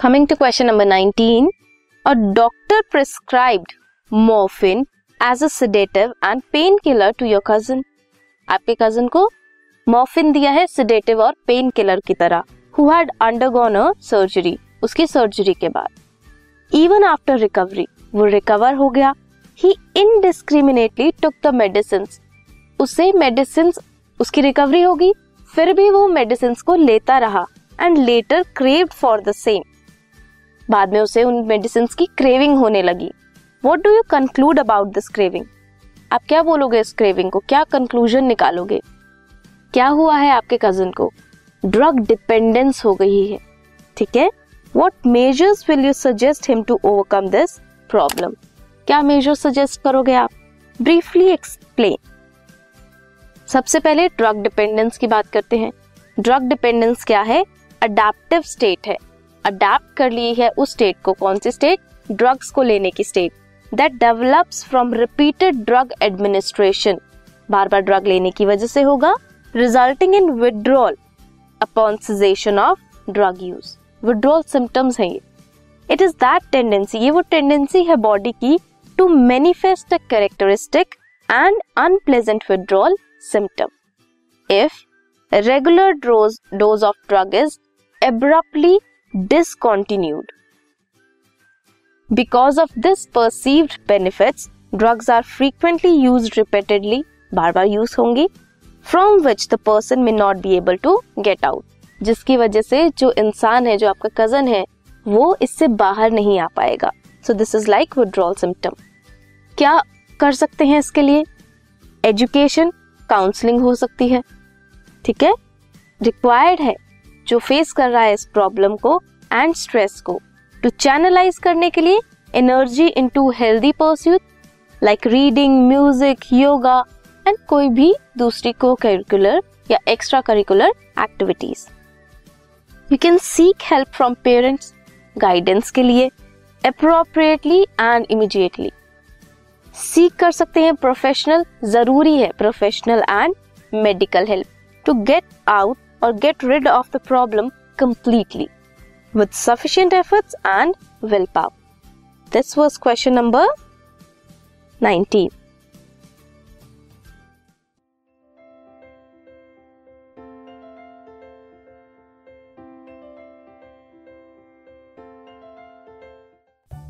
Coming to question number 19. A doctor prescribed morphine as a sedative and painkiller to your cousin. आपके cousin को morphine दिया है sedative और pain killer की तरह who had undergone a surgery उसकी surgery के बाद इवन आफ्टर रिकवरी वो रिकवर हो गया he indiscriminately took the medicine उसे मेडिसिन उसकी रिकवरी होगी, फिर भी वो मेडिसिन को लेता रहा and later craved for the same बाद में उसे उन मेडिसिन की क्रेविंग होने लगी। What do you conclude about this craving आप क्या बोलोगे इस क्रेविंग को? क्या कंक्लूजन निकालोगे? क्या हुआ है आपके कज़न को? ड्रग डिपेंडेंस हो गई है। ठीक है? What measures will you suggest him to overcome this problem क्या मेजर सजेस्ट करोगे आप? ब्रीफली एक्सप्लेन सबसे पहले ड्रग डिपेंडेंस की बात करते हैं। ड्रग डिपेंडेंस क्या है? अडेप्टिव स्टेट है। अडेप्ट कर ली है उस स्टेट को। कौन सी स्टेट ड्रग्स को लेने की state that develops from repeated drug administration बार बार ड्रग लेने की वजह से होगा। Resulting in withdrawal upon cessation of drug use withdrawal symptoms है ये। इट इज़ दैट टेंडेंसी ये वो टेंडेंसी है बॉडी की to manifest a characteristic and unpleasant withdrawal symptom if regular dose of drug is abruptly discontinued. Because of this perceived benefits, drugs are frequently used repeatedly, बार बार use होंगी from which the person may not be able to get out जिसकी वजह से जो इंसान है जो आपका कज़न है वो इससे बाहर नहीं आ पाएगा so this is like withdrawal symptom क्या कर सकते हैं इसके लिए एजुकेशन काउंसलिंग हो सकती है ठीक है रिक्वायर्ड है जो फेस कर रहा है इस प्रॉब्लम को एंड स्ट्रेस को टू चैनलाइज करने के लिए energy into healthy pursuit like reading music yoga and कोई भी दूसरी को करिकुलर या extra curricular activities you can seek help from parents guidance के लिए अप्रोप्रिएटली एंड इमीडिएटली सीख कर सकते हैं प्रोफेशनल ज़रूरी है professional and medical help to get out or get rid of the problem completely with sufficient efforts and willpower. This was question number 19.